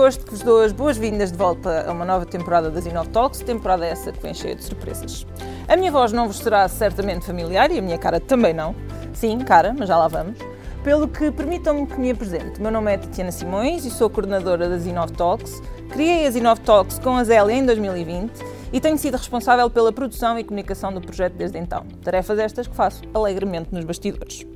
Gosto que vos dou as boas-vindas de volta a uma nova temporada das Inov Talks, temporada essa que vem cheia de surpresas. A minha voz não vos será certamente familiar e a minha cara também não. Sim, cara, mas já lá vamos. Pelo que permitam-me que me apresente. Meu nome é Tatiana Simões e sou coordenadora das Inov Talks. Criei as Inov Talks com a Zélia em 2020 e tenho sido responsável pela produção e comunicação do projeto desde então. Tarefas estas que faço alegremente nos bastidores.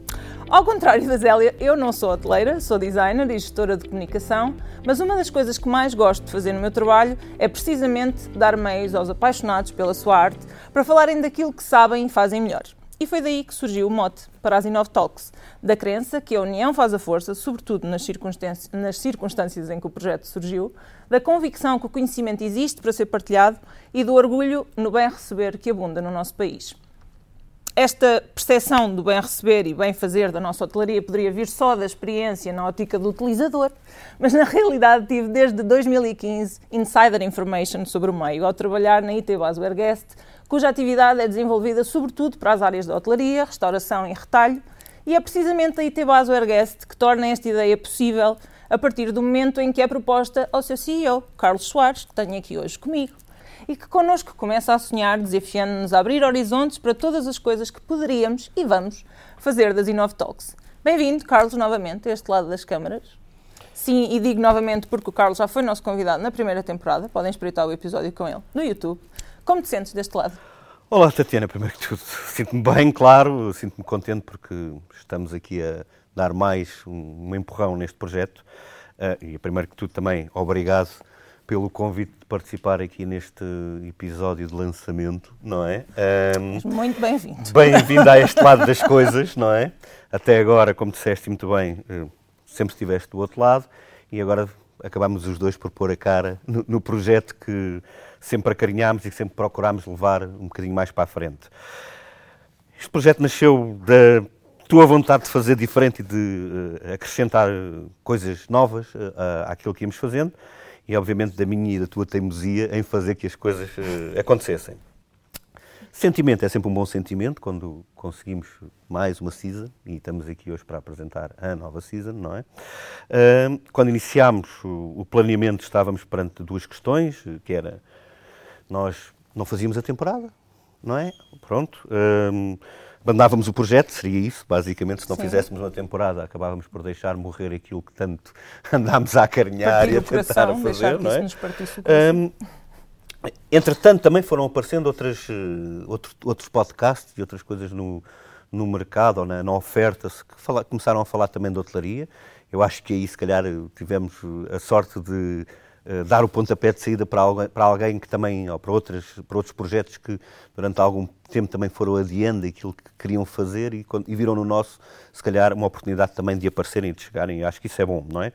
Ao contrário da Zélia, eu não sou hoteleira, sou designer e gestora de comunicação, mas uma das coisas que mais gosto de fazer no meu trabalho é precisamente dar meios aos apaixonados pela sua arte para falarem daquilo que sabem e fazem melhor. E foi daí que surgiu o mote para as Inov Talks, da crença que a união faz a força, sobretudo nas circunstâncias, nas circunstâncias em que o projeto surgiu, da convicção que o conhecimento existe para ser partilhado e do orgulho no bem receber que abunda no nosso país esta percepção do bem receber e bem fazer da nossa hotelaria poderia vir só da experiência na ótica do utilizador, mas na realidade tive desde 2015 insider information sobre o meio ao trabalhar na IT Basware Guest, cuja atividade é desenvolvida sobretudo para as áreas da hotelaria, restauração e retalho, e é precisamente a IT Basware Guest que torna esta ideia possível a partir do momento em que é proposta ao seu CEO, Carlos Soares, que tenho aqui hoje comigo e que connosco começa a sonhar, desafiando-nos a abrir horizontes para todas as coisas que poderíamos e vamos fazer das Inov Talks. Bem-vindo, Carlos, novamente, a este lado das câmaras. Sim, e digo novamente porque o Carlos já foi nosso convidado na primeira temporada. Podem espreitar o episódio com ele no YouTube. Como te sentes deste lado? Olá, Tatiana, primeiro que tudo, sinto-me bem, claro, sinto-me contente porque estamos aqui a dar mais um, empurrão neste projeto. Uh, e primeiro que tudo também, obrigado pelo convite de participar aqui neste episódio de lançamento, não é? Um, muito bem-vindo. Bem-vindo a este lado das coisas, não é? Até agora, como disseste muito bem, eh, sempre estiveste do outro lado e agora acabamos os dois por pôr a cara no, no projeto que sempre acarinhámos e que sempre procurámos levar um bocadinho mais para a frente. Este projeto nasceu da tua vontade de fazer diferente e de uh, acrescentar coisas novas uh, àquilo que íamos fazendo e, obviamente, da minha e da tua teimosia em fazer que as coisas uh, acontecessem. Sentimento é sempre um bom sentimento quando conseguimos mais uma season e estamos aqui hoje para apresentar a nova season, não é? Uh, quando iniciámos o, o, planeamento estávamos perante duas questões, que era nós não fazíamos a temporada, não é? Pronto. Uh, abandonávamos o projeto, seria isso, basicamente, se não Sim. fizéssemos uma temporada, acabávamos por deixar morrer aquilo que tanto andámos a acarinhar e a tentar a fazer, não é? Um, entretanto, também foram aparecendo outras, uh, outro, outros podcasts e outras coisas no, no mercado ou na, na oferta que fala, começaram a falar também de hotelaria. Eu acho que aí, se calhar, tivemos a sorte de eh, dar o pontapé de saída para alguém, para alguém que também, ou para, outras, para outros projetos que durante algum tempo também foram adiando aquilo que queriam fazer e, e viram no nosso, se calhar, uma oportunidade também de aparecerem e de chegarem. Eu acho que isso é bom, não é?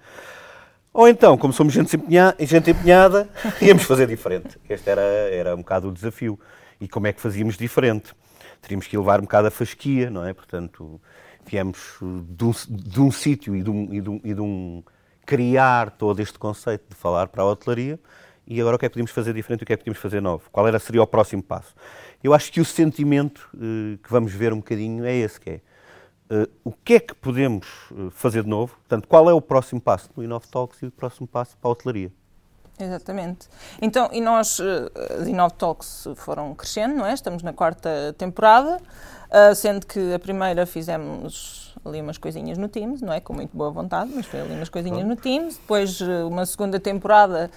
Ou então, como somos gente empenhada, gente empenhada íamos fazer diferente. Este era, era um bocado o desafio. E como é que fazíamos diferente? Teríamos que levar um bocado a fasquia, não é? Portanto, viemos de um, de um sítio e de um, e de um, e de um criar todo este conceito de falar para a hotelaria e agora o que é que podíamos fazer diferente o que é que podíamos fazer novo? Qual era, seria o próximo passo? Eu acho que o sentimento uh, que vamos ver um bocadinho é esse, que é uh, o que é que podemos uh, fazer de novo? Portanto, qual é o próximo passo no Inov Talks e o próximo passo para a hotelaria? Exatamente. Então, e nós, as Inov Talks foram crescendo, não é? Estamos na quarta temporada, sendo que a primeira fizemos ali umas coisinhas no Teams, não é? Com muito boa vontade, mas foi ali umas coisinhas no Teams. Depois eh, uma segunda temporada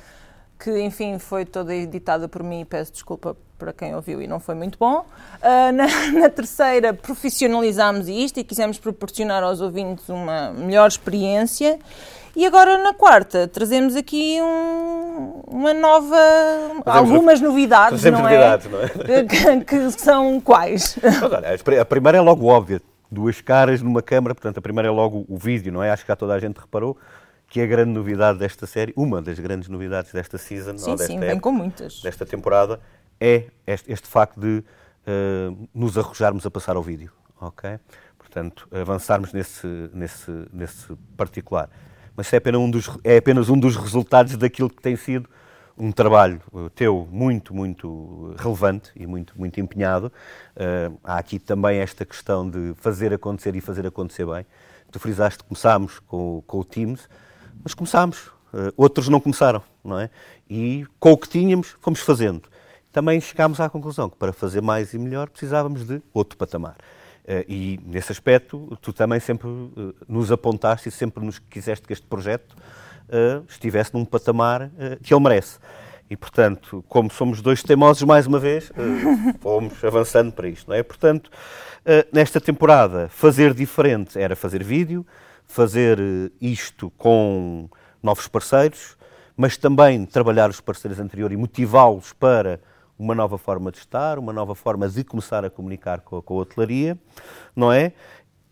que, enfim, foi toda editada por mim, peço desculpa para quem ouviu e não foi muito bom. Uh, na, na, terceira, profissionalizámos isto e quisemos proporcionar aos ouvintes uma melhor experiência. E agora, na quarta, trazemos aqui um, uma nova. algumas novidades, não é? novidades, não é? que, que são quais? a primeira é logo óbvia duas caras numa câmara, portanto, a primeira é logo o vídeo, não é? Acho que já toda a gente reparou que é a grande novidade desta série, uma das grandes novidades desta season, sim, ou desta sim, época, com muitas. desta temporada, é este, este facto de uh, nos arrojarmos a passar ao vídeo, ok? Portanto, avançarmos nesse, nesse, nesse particular. Mas é apenas, um dos, é apenas um dos resultados daquilo que tem sido um trabalho eh, teu muito, muito relevante e muito, muito empenhado. Uh, há aqui também esta questão de fazer acontecer e fazer acontecer bem. Tu frisaste, começámos com, com o Teams, mas começámos uh, outros não começaram, não é? E com o que tínhamos, fomos fazendo. Também chegámos à conclusão que para fazer mais e melhor precisávamos de outro patamar. Uh, e nesse aspecto, tu também sempre nos apontaste e sempre nos quiseste que este projeto estivesse num patamar que ele merece. E, portanto, como somos dois teimosos, mais uma vez, fomos avançando para isto, não é? Portanto, nesta temporada, fazer diferente era fazer vídeo, fazer isto com novos parceiros, mas também trabalhar os parceiros anteriores e motivá-los para uma nova forma de estar, uma nova forma de começar a comunicar com a, com a hotelaria, não é?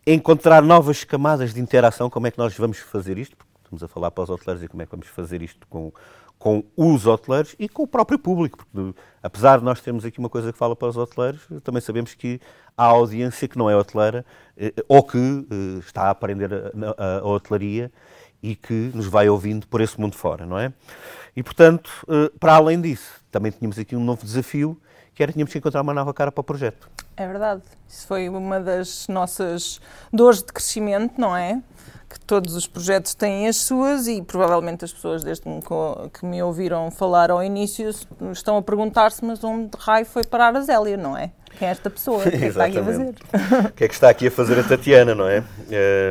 Encontrar novas camadas de interação, como é que nós vamos fazer isto, estamos a falar para os hoteleiros e como é que vamos fazer isto com, com os hoteleiros e com o próprio público, porque apesar de nós termos aqui uma coisa que fala para os hoteleiros, também sabemos que há audiência que não é hoteleira eh, ou que eh, está a aprender a, a, hotelaria e que nos vai ouvindo por esse mundo fora, não é? E, portanto, eh, para além disso, também tínhamos aqui um novo desafio, que era tínhamos que encontrar uma nova cara para o projeto. É verdade. Isso foi uma das nossas dores de crescimento, não é? Que todos os projetos têm as suas e provavelmente as pessoas desde que me ouviram falar ao início estão a perguntar-se, mas onde raio foi parar a Zélia, não é? Quem é esta pessoa? O que é que está aqui a fazer? O que é que está aqui a fazer a Tatiana, não é?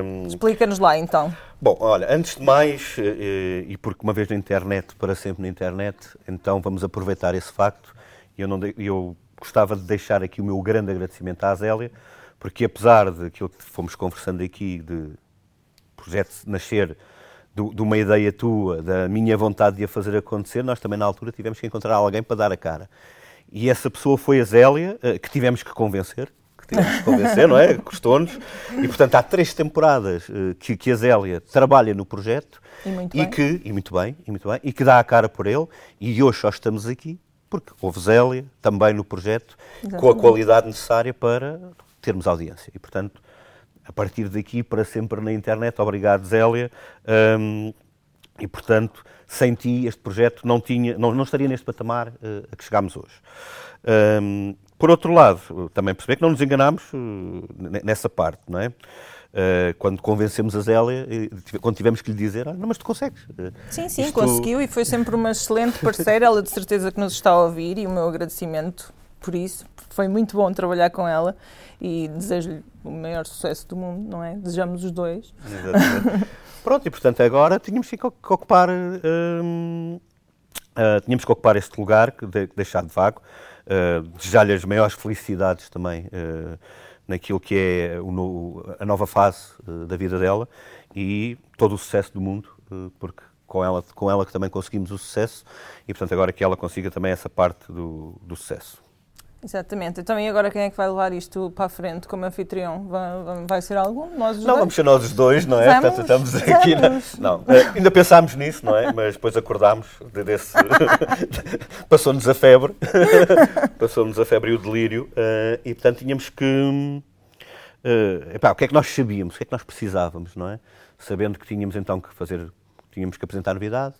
Um... Explica-nos lá então. Bom, olha, antes de mais, eh, eh, e porque uma vez na internet, para sempre na internet, então vamos aproveitar esse facto. Eu, não, eu gostava de deixar aqui o meu grande agradecimento à Zélia, porque apesar de aquilo que fomos conversando aqui, de projeto nascer de uma ideia tua, da minha vontade de a fazer acontecer, nós também na altura tivemos que encontrar alguém para dar a cara. E essa pessoa foi a Zélia, eh, que tivemos que convencer, tivemos que convencer, não é? Custou-nos. E, portanto, há três temporadas uh, que, que a Zélia trabalha no projeto e, muito e que, e muito bem, e muito bem, e que dá a cara por ele. E hoje só estamos aqui porque houve Zélia também no projeto, Exatamente. com a qualidade necessária para termos audiência. E, portanto, a partir daqui, para sempre na internet, obrigado, Zélia. Um, e, portanto, sem ti, este projeto não, tinha, não, não estaria neste patamar uh, a que chegámos hoje. Um, por outro lado, também perceber que não nos enganámos uh, nessa parte, não é? Uh, quando convencemos a Zélia, quando tivemos que lhe dizer, ah, não, mas tu consegues. Uh, sim, sim, Isto... conseguiu e foi sempre uma excelente parceira, ela de certeza que nos está a ouvir e o meu agradecimento por isso. Foi muito bom trabalhar com ela e desejo-lhe o maior sucesso do mundo, não é? Desejamos os dois. Exatamente. Pronto, e portanto agora tínhamos que ocupar, uh, tínhamos que ocupar este lugar, que de, deixar de vago. Uh, Desejar-lhe as maiores felicidades também uh, naquilo que é a nova fase uh, da vida dela e todo o sucesso do mundo, porque com ela, com ela que também conseguimos o sucesso e, portanto, agora que ela consiga também essa parte do, do sucesso. Exatamente. Então, e agora quem é que vai levar isto para a frente como anfitrião? Vai, vai ser algum? Nós os não, dois? vamos ser nós os dois, não é? Vamos, Portanto, estamos aqui. Na... Não, eh, ainda pensámos nisso, não é? Mas depois acordámos desse. Passou-nos a febre. Passou-nos a febre e o delírio. Uh, e, portanto, tínhamos que. Uh, epá, o que é que nós sabíamos? O que é que nós precisávamos, não é? Sabendo que tínhamos então que fazer. Tínhamos que apresentar novidade,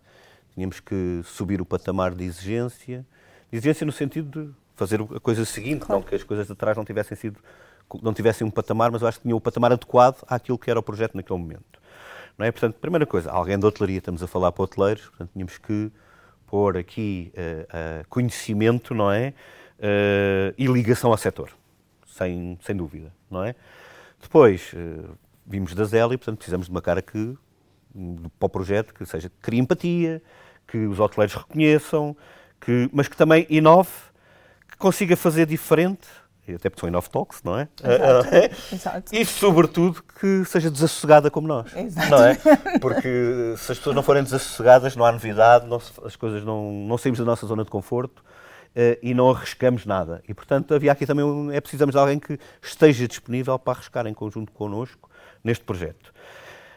tínhamos que subir o patamar de exigência. Exigência no sentido de fazer a coisa seguinte, claro. não que as coisas de trás não tivessem sido não tivessem um patamar, mas eu acho que tinham o um patamar adequado àquilo que era o projeto naquele momento. Não é? Portanto, primeira coisa, alguém da hotelaria, estamos a falar para hoteleiros, portanto, tínhamos que pôr aqui uh, uh, conhecimento, não é? Uh, e ligação ao setor, sem, sem dúvida, não é? Depois, vimos da Zélia, portanto, precisamos de uma cara que, para o projeto, que seja, que crie empatia, que os hoteleiros reconheçam, que, mas que também inove consiga fazer diferente, até porque são enough talks, não é? Exato. É? Exato. E, sobretudo, que seja desassossegada como nós. Exato. Não é? Porque se as pessoas não forem desassossegadas, não há novidade, não, as coisas não, não saímos da nossa zona de conforto e não arriscamos nada. E, portanto, havia aqui também, um, é precisamos de alguém que esteja disponível para arriscar em conjunto connosco neste projeto.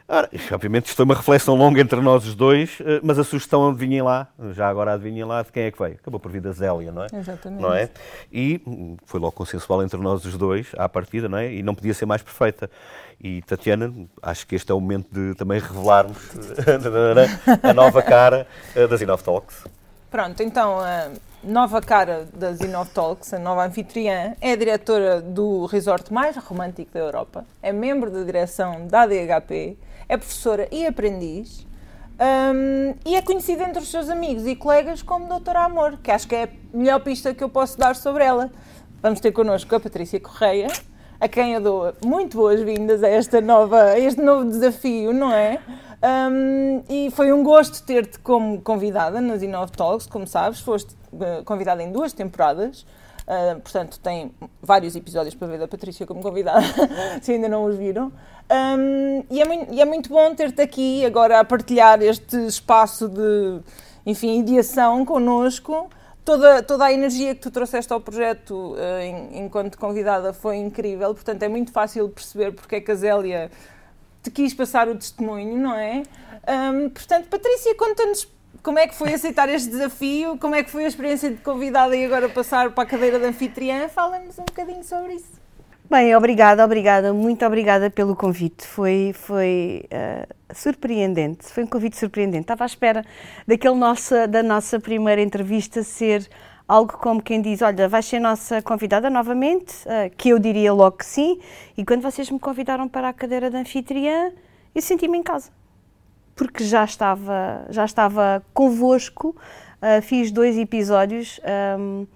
Ora, obviamente isto foi uma reflexão longa entre nós os dois, eh, mas a sugestão adivinhem lá, já agora adivinhem lá de quem é que veio. Acabou por vir da Zélia, não é? Exatamente. Não é? E hum, foi logo consensual entre nós os dois, à partida, não é? E não podia ser mais perfeita. E Tatiana, acho que este é o momento de também revelarmos a nova cara eh, das Inov Talks. Pronto, então a nova cara das Inov Talks, a nova anfitriã, é diretora do resort mais romântico da Europa, é membro da direção da ADHP, é professora e aprendiz. Um, e é conhecida entre os seus amigos e colegas como Doutora Amor, que acho que é a melhor pista que eu posso dar sobre ela. Vamos ter connosco a Patrícia Correia, a quem eu dou muito boas-vindas a, a este novo desafio, não é? Um, e foi um gosto ter-te como convidada nas Inove Talks, como sabes, foste uh, convidada em duas temporadas. Uh, portanto, tem vários episódios para ver da Patrícia como convidada, se ainda não os viram. Um, e, é muito, e, é muito, bom ter-te aqui agora a partilhar este espaço de, enfim, ideação connosco. Toda, toda a energia que tu trouxeste ao projeto em, enquanto convidada foi incrível, portanto é muito fácil perceber porque é que a Zélia te quis passar o testemunho, não é? Um, portanto, Patrícia, conta-nos como é que foi aceitar este desafio, como é que foi a experiência de convidada e agora passar para a cadeira de anfitriã. Fala-nos um bocadinho sobre isso. Bem, obrigada, obrigada, muito obrigada pelo convite. Foi, foi uh, surpreendente, foi um convite surpreendente. Estava à espera daquele nossa, da nossa primeira entrevista ser algo como quem diz, olha, vais ser nossa convidada novamente, uh, que eu diria logo que sim, e quando vocês me convidaram para a cadeira de anfitriã, eu senti-me em casa, porque já estava, já estava convosco, uh, fiz dois episódios, um,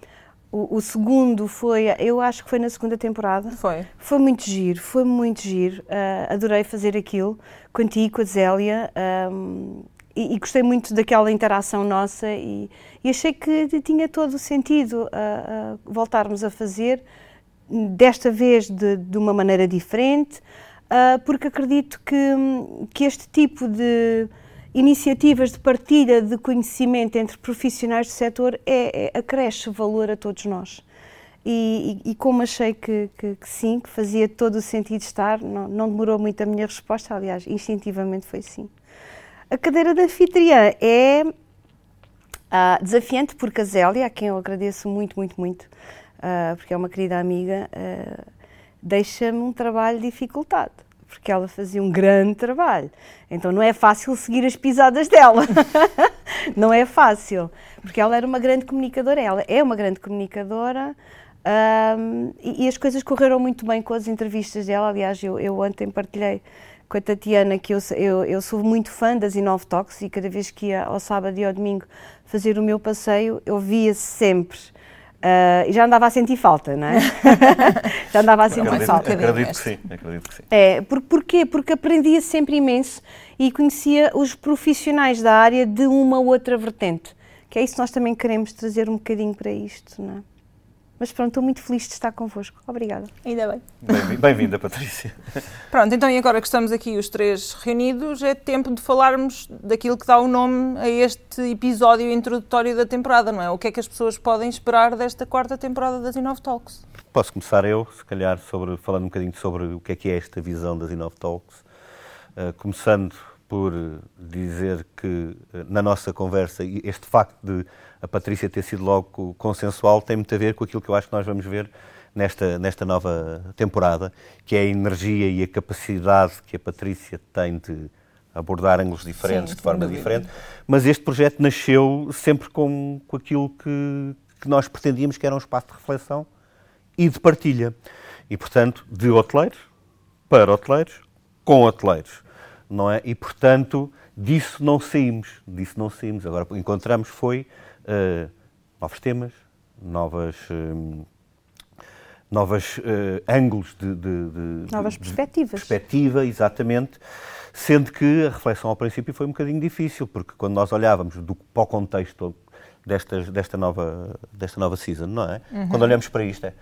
o, o, segundo foi, eu acho que foi na segunda temporada. Foi. Foi muito giro, foi muito giro. Uh, adorei fazer aquilo contigo, com a Zélia. Um, e, e, gostei muito daquela interação nossa e, e achei que tinha todo o sentido uh, uh, voltarmos a fazer, desta vez de, de uma maneira diferente, porque acredito que, que este tipo de iniciativas de partilha de conhecimento entre profissionais do setor é, é, acresce valor a todos nós. E, e, como achei que, que, que, sim, que fazia todo o sentido estar, não, não, demorou muito a minha resposta, aliás, instintivamente foi sim. A cadeira de anfitriã é uh, desafiante porque a Zélia, a quem eu agradeço muito, muito, muito, uh, porque é uma querida amiga, uh, deixa-me um trabalho dificultado porque ela fazia um grande trabalho. Então não é fácil seguir as pisadas dela. não é fácil, porque ela era uma grande comunicadora, ela é uma grande comunicadora. Um, e, e, as coisas correram muito bem com as entrevistas dela. Aliás, eu, eu ontem partilhei com a Tatiana que eu, eu, eu sou muito fã das Inove Talks e cada vez que ia ao sábado e ao domingo fazer o meu passeio, eu via sempre Uh, e já andava a sentir falta, não é? já andava a sentir acredito, falta. Acredito que sim, acredito que sim. É, por, porquê? Porque aprendia sempre imenso e conhecia os profissionais da área de uma ou outra vertente. Que é isso que nós também queremos trazer um bocadinho para isto, não é? Mas pronto, estou muito feliz de estar convosco. Obrigada. Ainda bem. Bem-vinda, Patrícia. Pronto, então e agora que estamos aqui os três reunidos, é tempo de falarmos daquilo que dá o nome a este episódio introdutório da temporada, não é? O que é que as pessoas podem esperar desta quarta temporada das Inove Talks? Posso começar eu, se calhar, sobre, falando um bocadinho sobre o que é que é esta visão das Inove Talks. Uh, começando por dizer que, uh, na nossa conversa, este facto de a Patrícia ter sido logo consensual tem muito a ver com aquilo que eu acho que nós vamos ver nesta, nesta nova temporada, que é a energia e a capacidade que a Patrícia tem de abordar ângulos diferentes, Sim, de forma diferente. Mas este projeto nasceu sempre com, com aquilo que, que nós pretendíamos, que era um espaço de reflexão e de partilha. E, portanto, de hoteleiros para hoteleiros, com hoteleiros. Não é? E, portanto, disso não saímos. Disso não saímos. Agora, encontramos foi uh, novos temas, novas, uh, novas uh, ângulos de, de, de novas de, perspectivas. Perspectiva, exatamente. Sendo que a reflexão ao princípio foi um bocadinho difícil, porque quando nós olhávamos do, para o contexto desta, desta, nova, desta nova season, não é? Uhum. Quando olhamos para isto, é.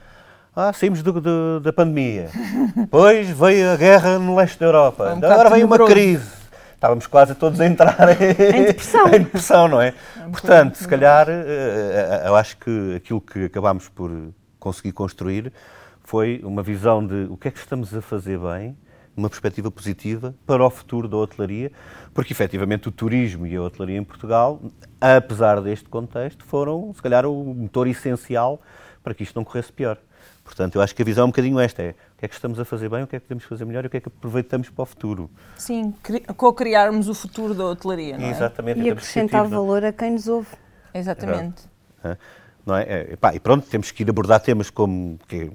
Ah, saímos do, do, da pandemia. Depois veio a guerra no leste da Europa. Um Agora veio uma crise estávamos quase todos a entrar em depressão, em depressão não é? é Portanto, se calhar, eh, eh, eu acho que aquilo que acabámos por conseguir construir foi uma visão de o que é que estamos a fazer bem, uma perspectiva positiva para o futuro da hotelaria, porque efetivamente o turismo e a hotelaria em Portugal, apesar deste contexto, foram, se calhar, o motor essencial para que isto não corresse pior. Portanto, eu acho que a visão é um bocadinho esta: é o que é que estamos a fazer bem, o que é que podemos fazer melhor e o que é que aproveitamos para o futuro. Sim, co-criarmos o futuro da hotelaria, não é? Exatamente. E acrescentar valor a quem nos ouve. Exatamente. É. Não é? É, pá, e pronto, temos que ir abordar temas como. Que...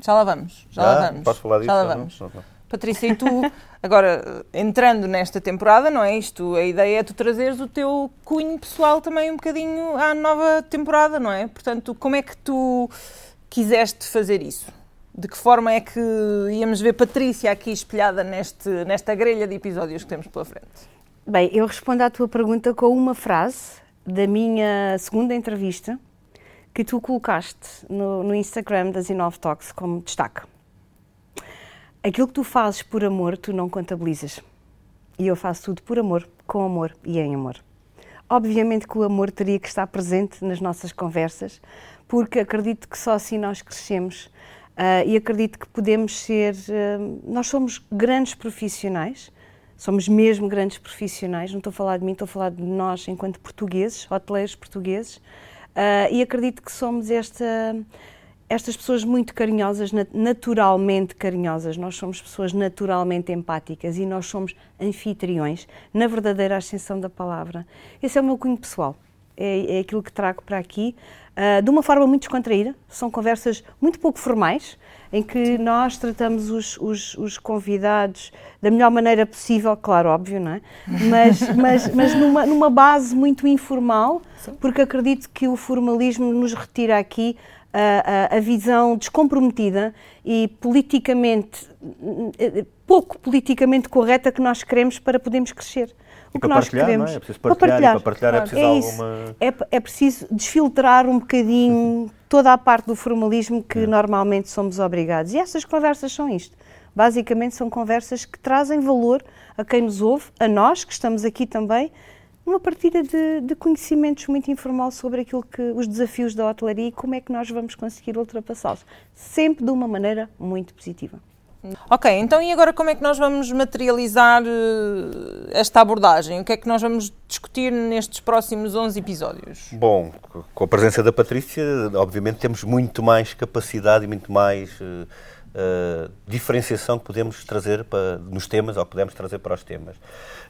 Já lá vamos, já, já lá vamos. Posso falar disso? Já lá vamos. Patrícia, e tu, agora, entrando nesta temporada, não é isto? A ideia é tu trazeres o teu cunho pessoal também um bocadinho à nova temporada, não é? Portanto, como é que tu quiseste fazer isso? De que forma é que íamos ver Patrícia aqui espelhada neste, nesta grelha de episódios que temos pela frente? Bem, eu respondo à tua pergunta com uma frase da minha segunda entrevista que tu colocaste no, no Instagram da Zinov Talks como destaque. Aquilo que tu fazes por amor, tu não contabilizas. E eu faço tudo por amor, com amor e em amor. Obviamente que o amor teria que estar presente nas nossas conversas, porque acredito que só assim nós crescemos uh, e acredito que podemos ser. Uh, nós somos grandes profissionais, somos mesmo grandes profissionais, não estou a falar de mim, estou a falar de nós enquanto portugueses, hoteleiros portugueses, uh, e acredito que somos esta estas pessoas muito carinhosas, naturalmente carinhosas, nós somos pessoas naturalmente empáticas e nós somos anfitriões, na verdadeira ascensão da palavra. Esse é o meu cunho pessoal, é, é aquilo que trago para aqui, uh, de uma forma muito descontraída, são conversas muito pouco formais, em que nós tratamos os, os, os, convidados da melhor maneira possível, claro, óbvio, não é? Mas, mas, mas numa, numa base muito informal, porque acredito que o formalismo nos retira aqui a, a, visão descomprometida e politicamente, pouco politicamente correta que nós queremos para podermos crescer. O que nós queremos. Não é? é preciso partilhar, para partilhar, para partilhar é preciso é alguma. É, é preciso desfiltrar um bocadinho toda a parte do formalismo que é. normalmente somos obrigados. E essas conversas são isto. Basicamente são conversas que trazem valor a quem nos ouve, a nós que estamos aqui também, uma partilha de, de, conhecimentos muito informal sobre aquilo que os desafios da hotelaria e como é que nós vamos conseguir ultrapassá-los, sempre de uma maneira muito positiva. Ok, então e agora como é que nós vamos materializar uh, esta abordagem? O que é que nós vamos discutir nestes próximos 11 episódios? Bom, com a presença da Patrícia, obviamente temos muito mais capacidade e muito mais uh, uh, diferenciação que podemos trazer para, nos temas ou que podemos trazer para os temas.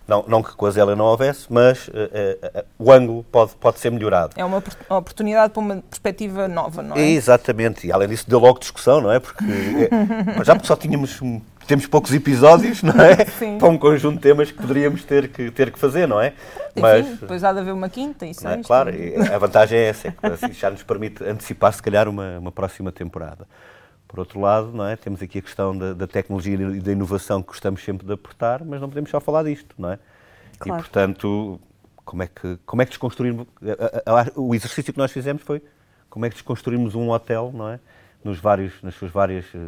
Não, não que com a Zélia não houvesse, mas uh, uh, o ângulo pode, pode ser melhorado. É uma oportunidade para uma perspectiva nova, não é? Exatamente, e além disso deu logo discussão, não é? Porque é, já porque só tínhamos temos poucos episódios, não é? Sim. Para um conjunto de temas que poderíamos ter que, ter que fazer, não é? Enfim, Mas, depois há de haver uma quinta e sexta. É? Claro, a vantagem é essa, é que assim, já nos permite antecipar, se calhar, uma, uma próxima temporada. Por outro lado, não é? temos aqui a questão da, da, tecnologia e da inovação que gostamos sempre de aportar, mas não podemos só falar disto, não é? Claro. E, portanto, como é que, como é que desconstruirmos... O exercício que nós fizemos foi como é que desconstruímos um hotel, não é? Nos, vários, nas suas várias, eh,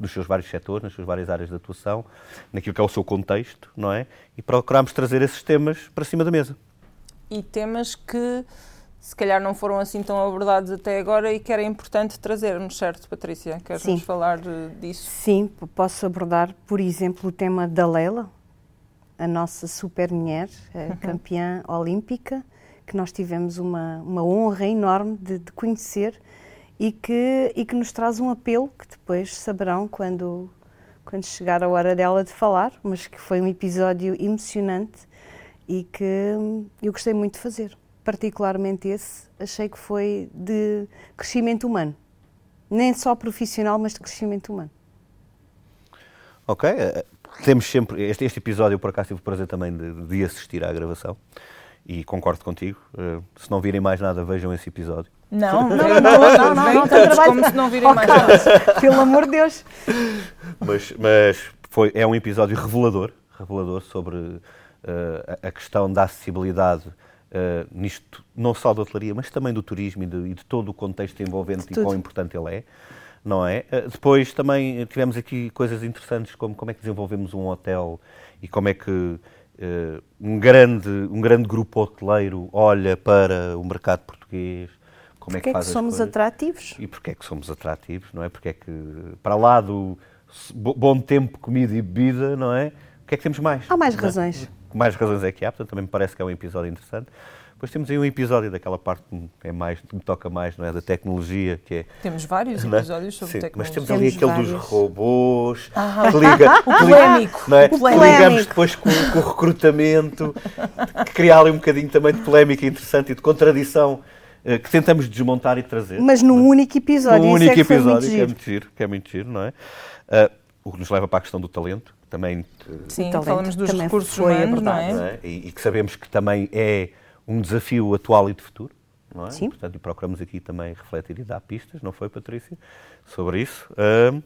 nos seus vários setores, nas suas várias áreas de atuação, naquilo que é o seu contexto, não é? E procuramos trazer esses temas para cima da mesa. E temas que se calhar não foram assim tão abordados até agora e que era importante trazermos, certo, Patrícia? Queres-nos falar disso? Sim, posso abordar, por exemplo, o tema da Leila, a nossa super mulher, uhum. campeã olímpica, que nós tivemos uma, uma honra enorme de, de, conhecer e que, e que nos traz um apelo que depois saberão quando, quando chegar a hora dela de falar, mas que foi um episódio emocionante e que eu gostei muito de fazer particularmente esse, achei que foi de crescimento humano. Nem só profissional, mas de crescimento humano. Ok. Eh, temos sempre. Este, este episódio, por acaso, tive o prazer também de, de assistir à gravação e concordo contigo. Uh, se não virem mais nada, vejam esse episódio. Não, não, não, não, não, não, não como se não virem mais nada. Pelo amor de Deus. Mas, mas foi, é um episódio revelador, revelador sobre uh, a questão da acessibilidade uh, nisto, não só da hotelaria, mas também do turismo e de, e de todo o contexto envolvente e quão importante ele é. Não é? Uh, depois também tivemos aqui coisas interessantes como como é que desenvolvemos um hotel e como é que uh, um, grande, um grande grupo hoteleiro olha para o mercado português, como porque é que, é que somos atrativos? E porque é que somos atrativos, não é? Porque é que, para lá do bom tempo, comida e bebida, não é? O que é que temos mais? Há mais razões mais razões é que há, portanto também me parece que é um episódio interessante. Depois temos aí um episódio daquela parte que é mais, que me toca mais, não é? Da tecnologia, que é... Temos vários é? episódios sobre Sim, tecnologia. Mas temos ali aquele vários. dos robôs, ah, que liga... o polémico. Não é? o polémico. Ligamos depois com, com, o recrutamento, que cria ali um bocadinho também de polémica interessante e de contradição eh, que tentamos desmontar e trazer. Mas num único episódio, Num único é que episódio, que é muito giro, que é muito giro, não é? Uh, o que nos leva para a questão do talento, também Sim, talento falamos dos também recursos foi humanos, não abordado. é? não é? e, e que sabemos que também é um desafio atual e de futuro. Não é? Sim. Portanto, e procuramos aqui também refletir e dar pistas, não foi, Patrícia? Sobre isso. Ahm,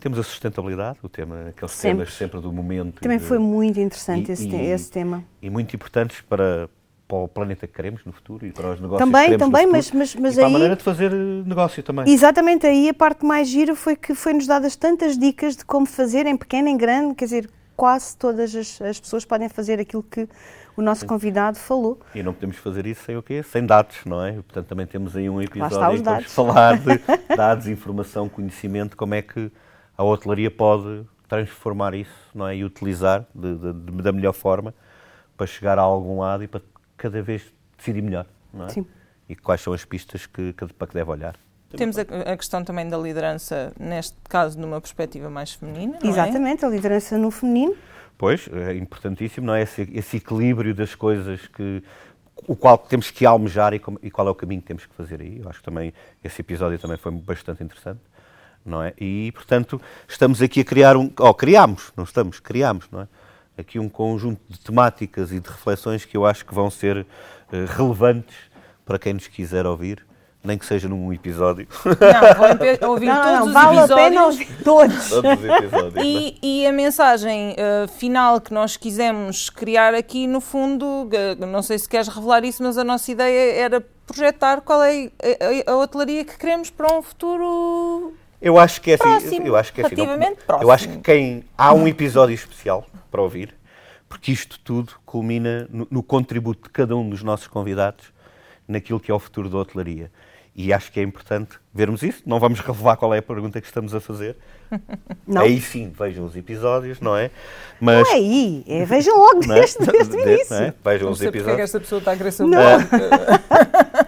temos a sustentabilidade, o tema, aqueles Sempre. temas sempre do momento. Também de- foi muito interessante e- esse, te- e- esse tema. E muito importantes para, para o planeta que queremos no futuro e para os negócios Também, que queremos também, no mas, futuro, mas, mas e para aí. a maneira de fazer eh, negócio também. Exatamente, aí a parte mais gira foi que foi-nos dadas tantas dicas de como fazer em pequeno, em grande, quer dizer, quase todas as, as pessoas podem fazer aquilo que o nosso convidado falou. E não podemos fazer isso sem o quê? Sem dados, não é? Portanto, também temos aí um episódio em que vamos falar de dados, informação, conhecimento, como é que a hotelaria pode transformar isso, não é? E utilizar de- de- de- da melhor forma para chegar a algum lado e para cada vez decidir melhor, não é? Sim. E quais são as pistas que, que, para que deve olhar. Temos a, a questão também da liderança, neste caso, numa perspectiva mais feminina. não é? Exatamente, a liderança no feminino. Pois, é importantíssimo, não é? Esse, esse equilíbrio das coisas que o qual temos que almejar e, como- e qual é o caminho que temos que fazer aí. Eu acho que também esse episódio também foi bastante interessante, não é? E, portanto, estamos aqui a criar um... Oh, criámos, não estamos, criámos, não é? Aqui um conjunto de temáticas e de reflexões que eu acho que vão ser eh, relevantes para quem nos quiser ouvir, nem que seja num episódio. Não, vou ouvir Não, todos não, os vale a episódios. pena ouvir todos. Todos os episódios, não? E, e a mensagem eh, final que nós quisemos criar aqui, no fundo, eh, não sei se queres revelar isso, mas a nossa ideia era projetar qual é a, a- a hotelaria que queremos para um futuro. Eu acho que é assim. Próximo, eu acho que é assim. não- relativamente Eu próximo. acho que quem há um episódio especial para ouvir, porque isto tudo culmina no, no contributo de cada um dos nossos convidados naquilo que é o futuro da hotelaria. E acho que é importante vermos isso. Não vamos revelar qual é a pergunta que estamos a fazer. Não, Aí sim, vejam os episódios, não é? Mas, não é aí, é, vejam logo não é? desde, desde o início. não é? Vejam Não os sei porque é que episódios. esta pessoa está a querer saber. Não.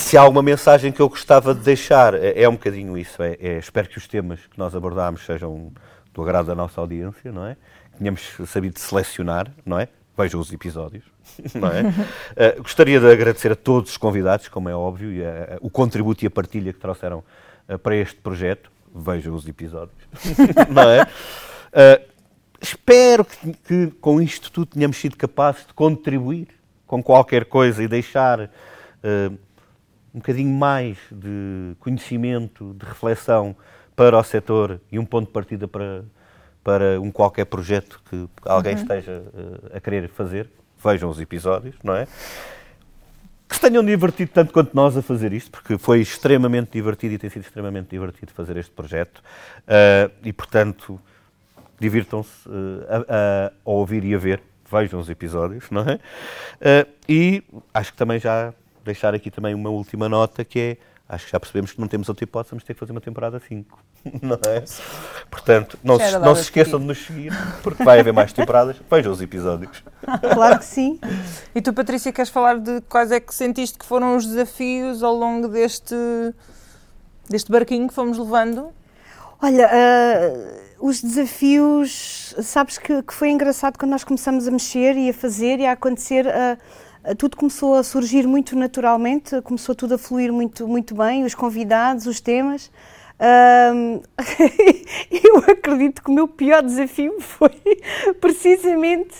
Se há alguma mensagem que eu gostava de deixar, é, é um bocadinho isso. É, é- espero que os temas que nós abordámos sejam do agrado da nossa audiência, não é? Que Tenhamos sabido selecionar, não é? Vejam os episódios, não é? Eh, gostaria de agradecer a todos os convidados, como é óbvio, e a- a- o contributo e a partilha que trouxeram eh, para este projeto. Vejam os episódios, não é? Eh, espero que, que com isto tudo tenhamos sido capazes de contribuir com qualquer coisa e deixar eh, um bocadinho mais de conhecimento, de reflexão para o setor e um ponto de partida para, para um qualquer projeto que alguém esteja eh, a querer fazer. Vejam os episódios, não é? Que se tenham divertido tanto quanto nós a fazer isto, porque foi extremamente divertido e tem sido extremamente divertido fazer este projeto. Eh, e, portanto, divirtam-se eh, a, a- ouvir e a ver, vejam os episódios, não é? E acho que também já deixar aqui também uma última nota que é, acho que já percebemos que não temos outra hipótese, vamos ter que fazer uma temporada 5, não é? Portanto, não, se, não se esqueçam de nos seguir, porque vai haver mais temporadas, vejam os episódios. Claro que sim. E tu, Patrícia, queres falar de quais é que sentiste que foram os desafios ao longo deste, deste barquinho que fomos levando? Olha, ah, os desafios, sabes que, que foi engraçado quando nós começamos a mexer e a fazer e a acontecer, ah, tudo começou a surgir muito naturalmente, começou tudo a fluir muito, muito bem, os convidados, os temas. Ahm, eu acredito que o meu pior desafio foi precisamente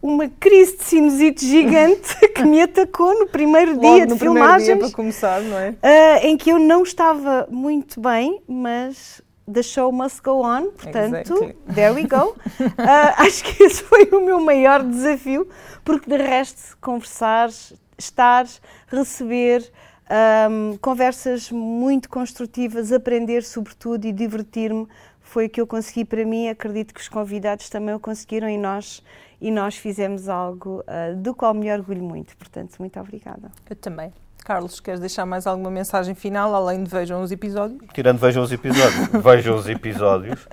uma crise de sinusite gigante que me atacou no primeiro dia Logo de no primeiro filmagens dia para começar, não é? ah, em que eu não estava muito bem, mas the show must go on, portanto, Exactly. there we go. Ah, acho que esse foi o meu maior desafio, porque de resto, conversar, estar, receber, ahm, conversas muito construtivas, aprender sobretudo e divertir-me foi o que eu consegui para mim. Acredito que os convidados também o conseguiram e nós, e nós fizemos algo ah, do qual me orgulho muito. Portanto, muito obrigada. Eu também. Carlos, queres deixar mais alguma mensagem final, além de vejam os episódios? Tirando, vejam os episódios. vejam os episódios.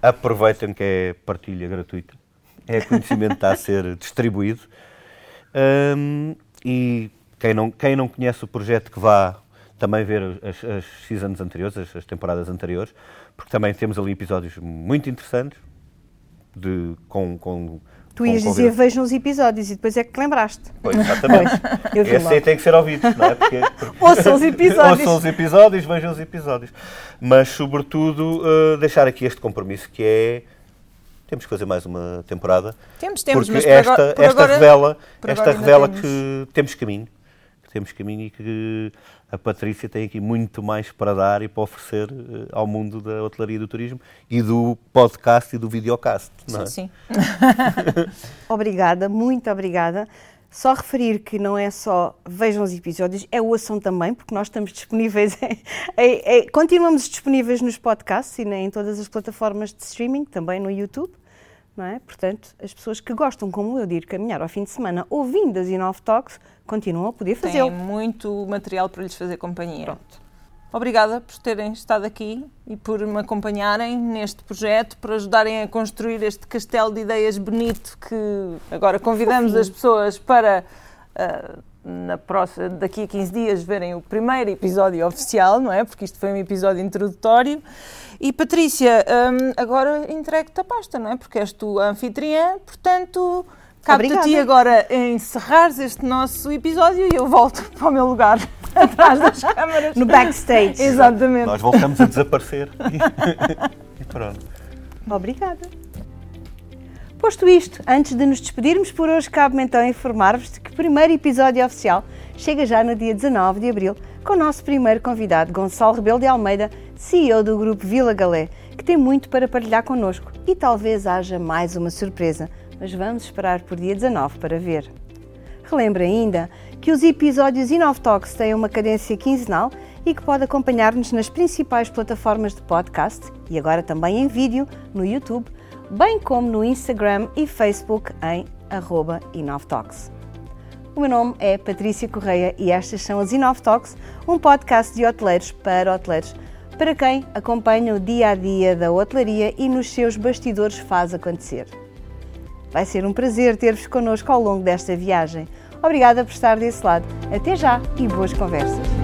Aproveitem que é partilha gratuita. É conhecimento que está a ser distribuído. Hum, e quem não, quem não conhece o projeto, que vá também ver as, as seasons anteriores, as, as temporadas anteriores, porque também temos ali episódios muito interessantes. De, com, com, Tu ias dizer vejam os episódios e depois é que te lembraste. Pois, exatamente. vi Esse aí tem que ser ouvido, não é? Porque, porque- Ouçam os episódios. Ouçam os episódios, vejam os episódios. Mas, sobretudo, eh, deixar aqui este compromisso que é temos que fazer mais uma temporada. Temos, temos, porque mas por esta, agora, por esta agora, revela, por esta revela temos- que temos caminho. Que temos caminho e que a Patrícia tem aqui muito mais para dar e para oferecer eh, ao mundo da hotelaria e do turismo e do podcast e do videocast. Não é? Sim, sim. Obrigada, muito obrigada. Só referir que não é só vejam os episódios, é ouçam também, porque nós estamos disponíveis, em- em- em- continuamos disponíveis nos podcasts e em todas as plataformas de streaming, também no YouTube. Não é? Portanto, as pessoas que gostam, como eu, de ir caminhar ao fim de semana ouvindo as Inov Talks, continuam a poder Tem fazê-lo. muito material para lhes fazer companhia. Obrigada por terem estado aqui e por me acompanharem neste projeto, por ajudarem a construir este castelo de ideias bonito que agora convidamos as pessoas para ah, na próxima, daqui a 15 dias verem o primeiro episódio oficial, não é? Porque isto foi um episódio introdutório. E Patrícia, hum, agora entrego-te a pasta, não é? Porque és tu a anfitriã, portanto, cabe-te a ti agora encerrares este nosso episódio e eu volto para o meu lugar atrás das câmaras. No backstage. Exatamente. Nós voltamos a desaparecer e, e pronto. Obrigada. Posto isto, antes de nos despedirmos por hoje, cabe-me então informar-vos de que o primeiro episódio oficial chega já no dia 19 de abril com o nosso primeiro convidado, Gonçalo Rebelo de Almeida, CEO do grupo Vila Galé, que tem muito para partilhar connosco e talvez haja mais uma surpresa, mas vamos esperar por dia 19 para ver. Relembro ainda que os episódios Inov Talks têm uma cadência quinzenal e que pode acompanhar-nos nas principais plataformas de podcast e agora também em vídeo no YouTube, bem como no Instagram e Facebook em arroba InovTalks. O meu nome é Patrícia Correia e estas são as Inov Talks, um podcast de hoteleiros para hoteleiros, para quem acompanha o dia a dia da hotelaria e nos seus bastidores faz acontecer. Vai ser um prazer ter-vos connosco ao longo desta viagem. Obrigada por estar desse lado. Até já e boas conversas.